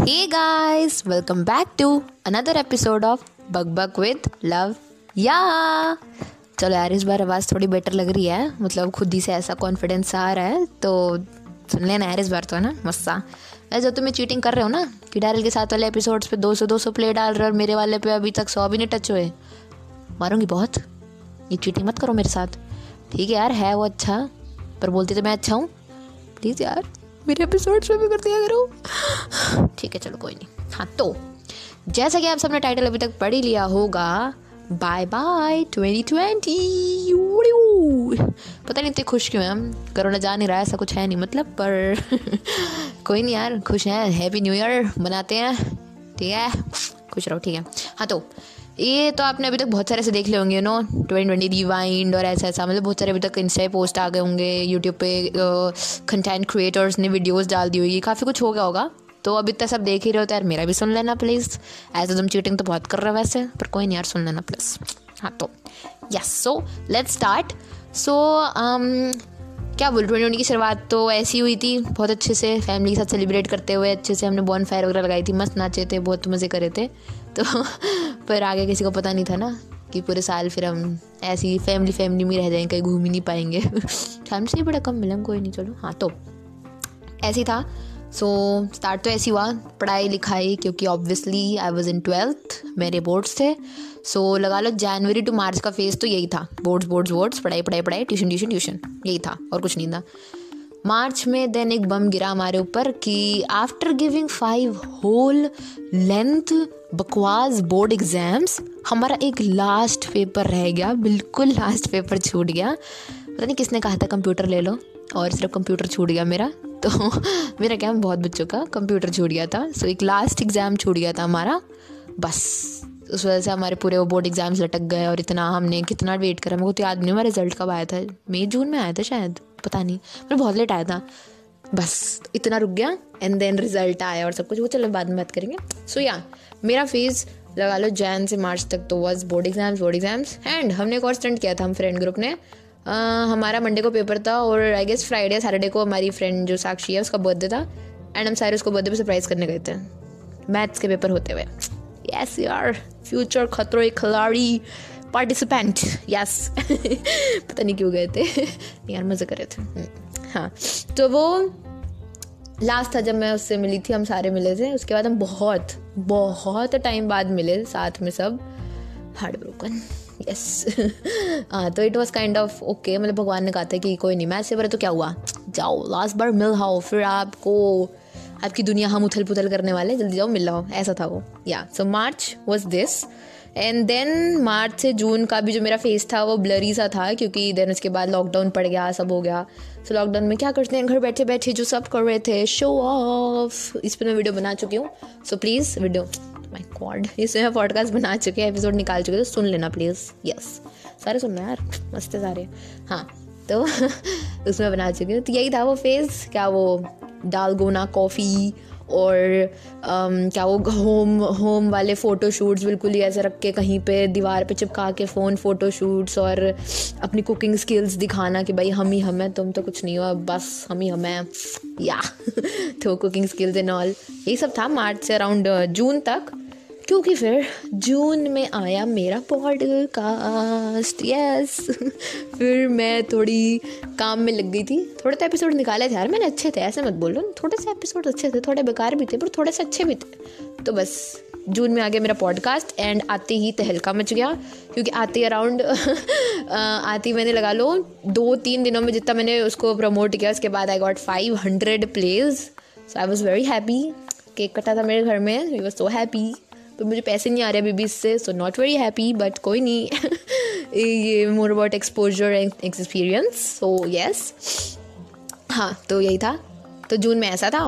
Hey guys, welcome back to another episode of Bug Bug with Love. या चलो यार इस बार आवाज़ थोड़ी बेटर लग रही है। मतलब खुद ही से ऐसा कॉन्फिडेंस आ रहा है तो सुन लेना यार इस बार तो है ना? मस्सा जो तुम्हें चीटिंग कर रहे हो ना कि डैरल के साथ वाले एपिसोड्स पे 200 200 प्ले डाल रहे हो और मेरे वाले पे अभी तक सौ भी नहीं टच हुए। मारूँगी बहुत। ये चीटिंग मत करो मेरे साथ। ठीक है यार है वो अच्छा पर बोलती तो मैं अच्छा हूँ। प्लीज़ यार। मेरे एपिसोड्स में भी कर दिया करो। ठीक है, चलो कोई नहीं। हाँ तो जैसा कि आप सबने टाइटल अभी तक पढ़ ही लिया होगा बाय बाय 2020 पता नहीं इतने खुश क्यों हैं हम? कोरोना जा नहीं रहा ऐसा कुछ है नहीं मतलब पर कोई नहीं यार, खुश हैं हैप्पी न्यू ईयर मनाते हैं, ठीक है? खुश रहो, ठीक है। हाँ तो ये तो आपने अभी तक बहुत सारे से देख ले होंगे you know twenty twenty rewind और ऐसा ऐसा मतलब बहुत सारे अभी तक इंस्टा पोस्ट आ गए होंगे यूट्यूब पे कंटेंट क्रिएटर्स ने वीडियोस डाल दी होगी, काफ़ी कुछ हो गया होगा। तो अभी तक सब देख ही रहे हो तो यार मेरा भी सुन लेना प्लीज़ ऐसे तुम चीटिंग तो बहुत कर रहे हो वैसे, पर कोई नहीं यार, सुन लेना प्लीज़ हाँ तो yes so let's start so क्या बोल ट्वेंटी की शुरुआत तो ऐसी हुई थी, बहुत अच्छे से फैमिली के साथ सेलिब्रेट करते हुए, अच्छे से हमने बॉन फायर वगैरह लगाई थी, मस्त नाचे थे, बहुत मज़े करे थे। तो पर आगे किसी को पता नहीं था ना कि पूरे साल फिर हम ऐसी फैमिली फैमिली में रह जाएँगे कहीं घूम ही नहीं पाएँगे। फैमिली से बड़ा कम मिलेंगे कोई नहीं चलो। हाँ तो ऐसी था। सो so, स्टार्ट तो ऐसी हुआ पढ़ाई लिखाई क्योंकि obviously I was in twelfth मेरे बोर्ड्स थे। सो so, लगा लो जनवरी टू मार्च का फ़ेज़ तो यही था। बोर्ड्स बोर्ड्स बोर्ड्स पढ़ाई पढ़ाई पढ़ाई ट्यूशन ट्यूशन ट्यूशन यही था और कुछ नहीं था। मार्च में देन एक बम गिरा हमारे ऊपर कि after giving five whole length बकवास बोर्ड एग्ज़ाम्स हमारा एक लास्ट पेपर रह गया बिल्कुल लास्ट पेपर छूट गया। पता नहीं किसने कहा था कंप्यूटर ले लो। और सिर्फ़ कंप्यूटर छूट गया मेरा। तो मेरा क्या बहुत बच्चों का कंप्यूटर छूट गया था। सो एक लास्ट एग्ज़ाम छूट गया था हमारा। बस उस वजह से हमारे पूरे वो बोर्ड एग्ज़ाम्स लटक गए और इतना हमने कितना वेट करा। मेरे को तो याद नहीं हुआ रिज़ल्ट कब आया था। मई जून में आया था शायद पता नहीं। मैं बहुत लेट आया था। बस इतना रुक गया एंड देन रिज़ल्ट आया और सब कुछ। वो चलो बाद में बात करेंगे। सो या yeah, मेरा फ़ेज़ लगा लो जैन से मार्च तक तो was board exams board exams and हमने एक और स्टंट किया था हम फ्रेंड ग्रुप ने। आ, हमारा मंडे को पेपर था और आई गेस फ्राइडे सैटरडे को हमारी फ्रेंड जो साक्षी है उसका बर्थडे था। एंड हम सारे उसको बर्थडे पे सरप्राइज़ करने गए थे। मैथ्स के पेपर होते हुए। यस यार। फ्यूचर खतरो खिलाड़ी। पार्टिसिपेंट यस पता नहीं क्यों गए थे। यार मज़े करे थे। हम्म, हाँ। तो वो लास्ट था जब मैं उससे मिली थी, हम सारे मिले थे। उसके बाद हम बहुत बहुत टाइम बाद मिले, साथ में सब। हार्ड ब्रोकन यस हाँ तो it was kind of okay मतलब भगवान ने कहा था कि कोई नहीं, मैं ऐसे बड़े तो क्या हुआ? जाओ लास्ट बार मिल हाओ फिर आपको, आपकी दुनिया हम उथल पुथल करने वाले जल्दी जाओ, मिल लाओ ऐसा था वो। या so March was this and then March से जून का भी जो मेरा फेस था वो ब्लरी सा था क्योंकि देन उसके बाद लॉकडाउन पड़ गया सब हो गया। सो so, लॉकडाउन में क्या करते हैं? घर बैठे बैठे जो सब कर रहे थे शो ऑफ़ इस पर मैं वीडियो बना चुकी हूँ। So please video my god इसमें मैं पॉडकास्ट बना चुके हैं एपिसोड निकाल चुके तो सुन लेना प्लीज़ यस सारे सुन सुनना यार मस्त है सारे। हाँ तो उसमें बना चुके हैं। तो यही था वो फेस क्या वो डालगोना कॉफ़ी और um, क्या वो होम होम वाले फ़ोटो शूट्स बिल्कुल ही ऐसे रख के कहीं पे दीवार पे चिपका के फ़ोन फ़ोटो शूट्स और अपनी कुकिंग स्किल्स दिखाना कि भाई हम ही हम हैं तुम तो कुछ नहीं हो बस हम ही हम हैं। या तो कुकिंग स्किल्स एंड ऑल यही सब था मार्च से अराउंड जून तक। क्योंकि फिर जून में आया मेरा पॉडकास्ट यस फिर मैं थोड़ी काम में लग गई थी। थोड़े तो एपिसोड निकाले थे यार, मैंने अच्छे थे, ऐसे मत बोल। बोलो थोड़े से एपिसोड अच्छे थे, थोड़े बेकार भी थे, पर थोड़े से अच्छे भी थे। तो बस, जून में आ गया मेरा पॉडकास्ट एंड आते ही तहलका मच गया, क्योंकि आते अराउंड आती मैंने लगा लो दो तीन दिनों में जितना मैंने उसको प्रमोट किया, उसके बाद I got five hundred pledge so I was very happy cake कटा था मेरे घर में वी वॉज़ सो हैप्पी तो मुझे पैसे नहीं आ रहे बेबी इससे so not very happy but कोई नहीं। ये more about exposure and experience so yes हाँ तो यही था। तो जून में ऐसा था।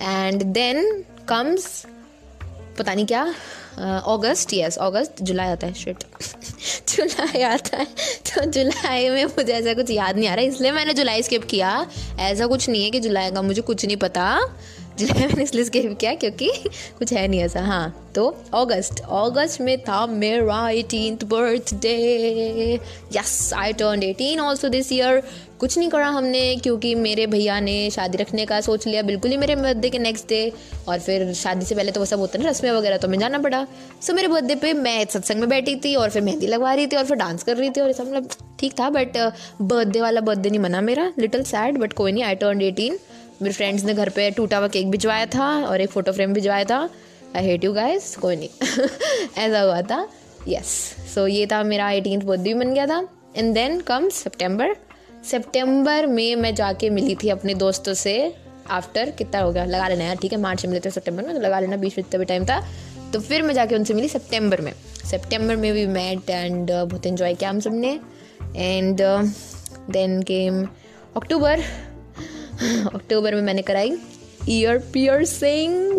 एंड देन कम्स पता नहीं क्या अगस्त यस अगस्त जुलाई आता है शिट जुलाई आता है। तो जुलाई में मुझे ऐसा कुछ याद नहीं आ रहा, इसलिए मैंने जुलाई स्किप किया। ऐसा कुछ नहीं है कि जुलाई का मुझे कुछ नहीं पता। जुलाई मैंने इसलिए स्किप किया? क्योंकि कुछ है नहीं ऐसा। हाँ तो अगस्त अगस्त में था मेरा eighteen birthday yes I turn eighteen also this year कुछ नहीं करा हमने, क्योंकि मेरे भैया ने शादी रखने का सोच लिया बिल्कुल ही मेरे बर्थडे के नेक्स्ट डे और फिर शादी से पहले तो वो सब होता है ना, रस्में वगैरह तो मैं जाना पड़ा। सो मेरे बर्थडे पे मैं सत्संग में बैठी थी और फिर मेहंदी लगवा रही थी और फिर डांस कर रही थी और ऐसा मतलब ठीक था बट बर्थडे वाला बर्थडे नहीं मना मेरा। लिटिल सैड बट कोई नहीं आई टर्न एटीन मेरे फ्रेंड्स ने घर पे टूटा हुआ केक भिजवाया था और एक फ़ोटो फ्रेम भिजवाया था। आई हेट यू गाइस कोई नहीं। ऐसा हुआ था। Yes yes. सो so, ये था मेरा एटीन बर्थडे बन गया था। एंड देन कम्स सेप्टेम्बर सितंबर में मैं जाके मिली थी अपने दोस्तों से आफ्टर कितना हो गया? लगा लेना यार ठीक है मार्च में मिले थे सितंबर में तो लगा लेना बीच में भी टाइम था। तो फिर मैं जाके उनसे मिली सितंबर में। सितंबर में भी मैट एंड बहुत इन्जॉय किया हम सबने। एंड देन केम अक्टूबर अक्टूबर में मैंने कराई। ईयर पियर्सिंग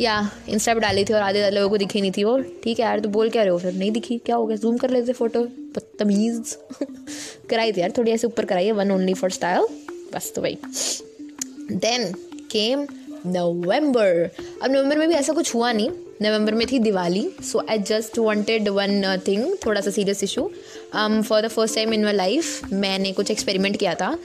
या इंस्टा पे डाली थी और आधे लोगों को दिखी नहीं थी वो। ठीक है यार तो बोल क्या रहे हो फिर? नहीं दिखी? क्या हो गया? जूम कर लेते फ़ोटो बदतमीज। कराई थी यार, थोड़ी ऐसे ऊपर कराई है वन ओनली फॉर स्टाइल बस तो भाई देन केम नवंबर अब नवंबर में भी ऐसा कुछ हुआ नहीं। नवंबर में थी Diwali so I just wanted one thing थोड़ा सा serious issue for the first time in my life मैंने कुछ एक्सपेरिमेंट किया था।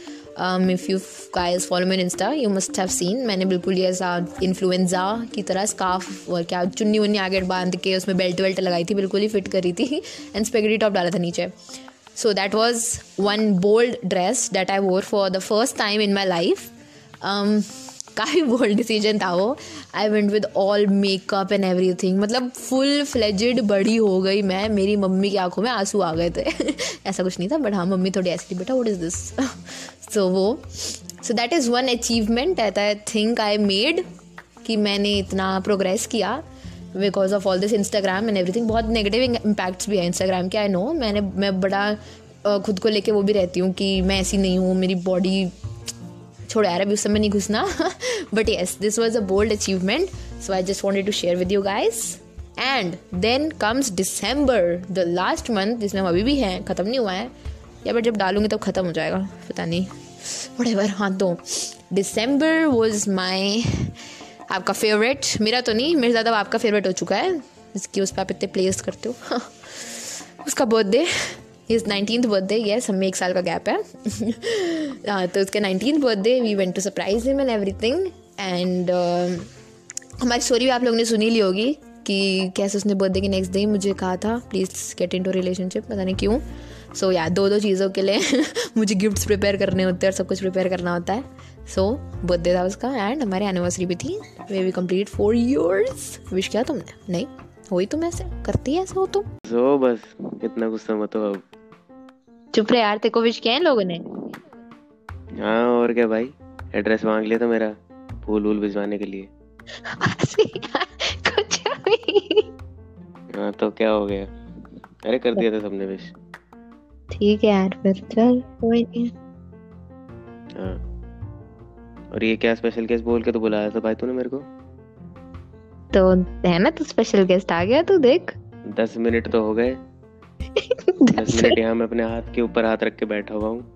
If you guys follow me insta you must have seen मैंने बिल्कुल ये ऐसा इन्फ्लुएंजा की तरह स्काफ और क्या। चुन्नी वुन्नी आगे बाँध के उसमें बेल्ट वेल्ट लगाई थी, बिल्कुल ही फिट करी थी एंड स्पेगेटी टॉप डाला था नीचे। So that was one bold dress that I wore for the first time in my life काफ़ी बोल्ड डिसीज़न था वो। I went with all makeup and everything मतलब फुल फ्लेजिड बड़ी हो गई मैं। मेरी मम्मी की आँखों में आँसू आ गए थे। ऐसा कुछ नहीं था बट हाँ मम्मी थोड़ी ऐसी थी। बेटा वट इज़ दिस सो वो so that is one achievement at I think I made कि मैंने इतना प्रोग्रेस किया because of all this Instagram and everything बहुत नेगेटिव इम्पैक्ट्स भी है इंस्टाग्राम के आई नो मैंने, मैं बड़ा खुद को लेके वो भी रहती हूँ कि मैं ऐसी नहीं हूँ, मेरी बॉडी छोड़ो यार, अभी उस समय नहीं घुसना। But yes this was a bold achievement so I just wanted to share with you guys and then comes December the last month जिसमें हम अभी भी हैं, ख़त्म नहीं हुआ है। या बट जब डालूँगी तब ख़त्म हो जाएगा, पता नहीं। वट हाँ तो डिसम्बर वॉज़ माई आपका फेवरेट मेरा तो नहीं, मेरे ज़्यादा आपका फेवरेट हो चुका है। इसकी उस पर आप इतने प्लेस करते हो। उसका birthday is nineteen birthday yes हमें एक साल का गैप है। हाँ तो उसके nineteen birthday we went to surprise him and everything and हमारी स्टोरी भी आप लोगों ने सुनी ली होगी कि कैसे उसने बर्थडे के नेक्स्ट डे मुझे कहा था please get into relationship पता नहीं क्यों। सो so, या दो दो चीज़ों के लिए मुझे गिफ्ट्स प्रिपेयर करने होते हैं और सब कुछ प्रिपेयर करना होता है. सो बर्थडे था उसका एंड हमारी एनिवर्सरी भी थी way we complete four years wish किया तुमने? नहीं. हुई तुम ऐसे? करती है ऐसा हो तुम? सो बस इतना गुस्सा मत हो अब. चुप रहे यार तेरे को विश किया है लोगों ने? हाँ और क्या भाई? एड्रेस मांग लिया था मेरा फूल वूल भिजवाने के लिए. कुछ भी। हाँ तो क्या हो गया? अरे कर दिया था सबने विश ठीक है यार फिर चल कोई नहीं। हाँ। और ये क्या स्पेशल गेस्ट बोल के तो बुलाया था भाई तूने मेरे को? तो है ना तू स्पेशल गेस्ट आ गया तू देख। दस मिनट तो हो गए। दस मिनट यहाँ मैं अपने हाथ के ऊपर हाथ रख के बैठा हुआ हूँ।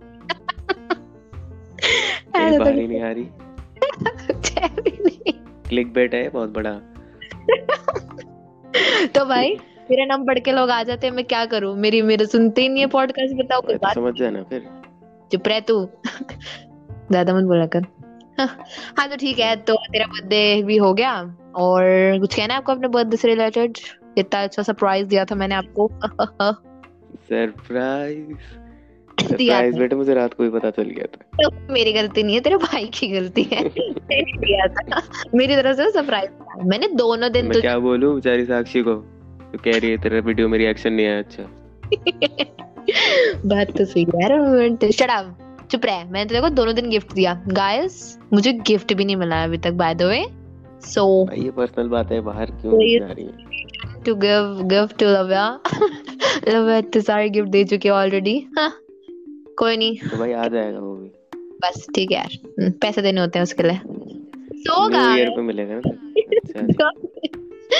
बाहर ही नहीं आ रही। क्लिक बेट है बहुत बड़ा। तो भाई मेरा नाम पढ़ के लोग आ जाते हैं मैं क्या करूँ? मेरी मेरे सुनते ही नहीं है पॉडकास्ट बताओ कोई बात। समझ जाना फिर। चुप रह तू। ज़्यादा मत बोला कर। हाँ तो ठीक है तो तेरा बर्थडे भी हो गया और कुछ कहना है आपको अपने बर्थडे से रिलेटेड इतना अच्छा सरप्राइज़ दिया था मैंने आपको। सरप्राइज़ सरप्राइज़ बेटे मुझे रात को ही पता चल गया था। तो मेरी गलती नहीं है तेरे भाई की गलती है। दिया था। मेरी तरफ़ से सरप्राइज़ मैंने दोनों दिन मैं क्या बोलूँ बेचारी साक्षी को? तो कह रही है तेरा वीडियो में रिएक्शन नहीं आया अच्छा। बात तो सही है यार शट अप चुप रह। मैंने तेरे को दोनों दिन गिफ्ट दिया। गाइस मुझे गिफ्ट भी नहीं मिला अभी तक बाय द वे सो ये पर्सनल बात है बाहर क्यों जा रही है? To give gift to Lavya Lavya इतने सारे गिफ्ट दे चुके ऑलरेडी हाँ। कोई नहीं। तो भाई आ जाएगा वो भी। बस ठीक है यार। पैसे देने होते हैं उसके लिए। सो न्यू ईयर पे मिलेगा ना? अच्छा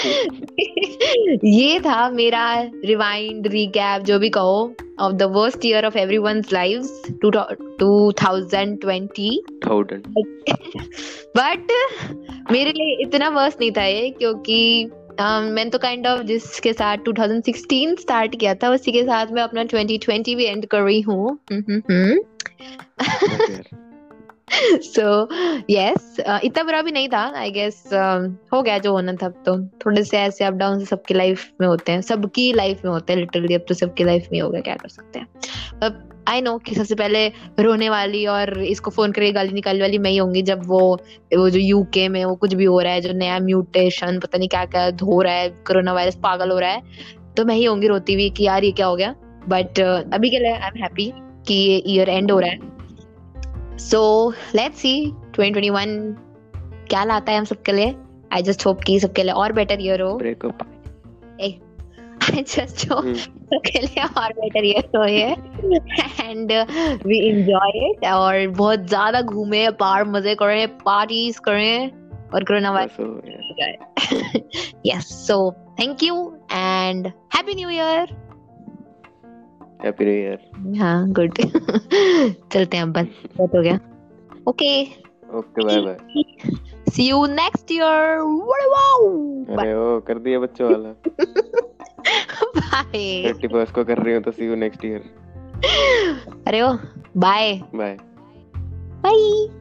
ये था मेरा रिवाइंड रिकैप जो भी कहो of the worst year of everyone's lives, two, 2020. Thousand but मेरे लिए इतना वर्स नहीं था ये क्योंकि um, मैंने तो काइंड ऑफ़ जिसके साथ 2016 स्टार्ट किया था उसी के साथ मैं अपना 2020 भी एंड कर रही हूँ। सो यस इतना बुरा भी नहीं था आई गेस हो गया जो होना था अब तो। थोड़े से ऐसे अप डाउन सबकी लाइफ में होते हैं सबकी लाइफ में होते हैं लिटरली अब तो सबकी लाइफ में हो गया क्या कर सकते हैं। अब आई नो कि सबसे पहले रोने वाली और इसको फ़ोन करके गाली निकालने वाली मैं ही होंगी जब वो वो जो यूके में वो कुछ भी हो रहा है जो नया म्यूटेशन पता नहीं क्या क्या हो रहा है कोरोना वायरस पागल हो रहा है तो मैं ही होंगी रोती हुई कि यार ये क्या हो गया। बट uh, अभी के लिए आई एम हैप्पी कि ये ईयर एंड हो रहा है। सो लेट्स सी 2021 क्या लाता है हम सबके लिए? आई जस्ट होप कि सबके लिए और बेटर ईयर हो। ब्रेकअप आई जस्ट होप सबके लिए और बेटर ईयर हो ये एंड वी एंजॉय इट और बहुत ज़्यादा घूमे बाहर मज़े करें पार्टीज़ करें और corona virus yes so thank you and happy new year happy new year हाँ गुड चलते हैं अब बस बहुत हो गया। Okay okay bye bye see you next year wow अरे ओ कर दिया बच्चों वाला। बाय थर्टी फ़र्स्ट को कर रही हूँ तो सी यू नेक्स्ट ईयर अरे ओ बाय बाय बाय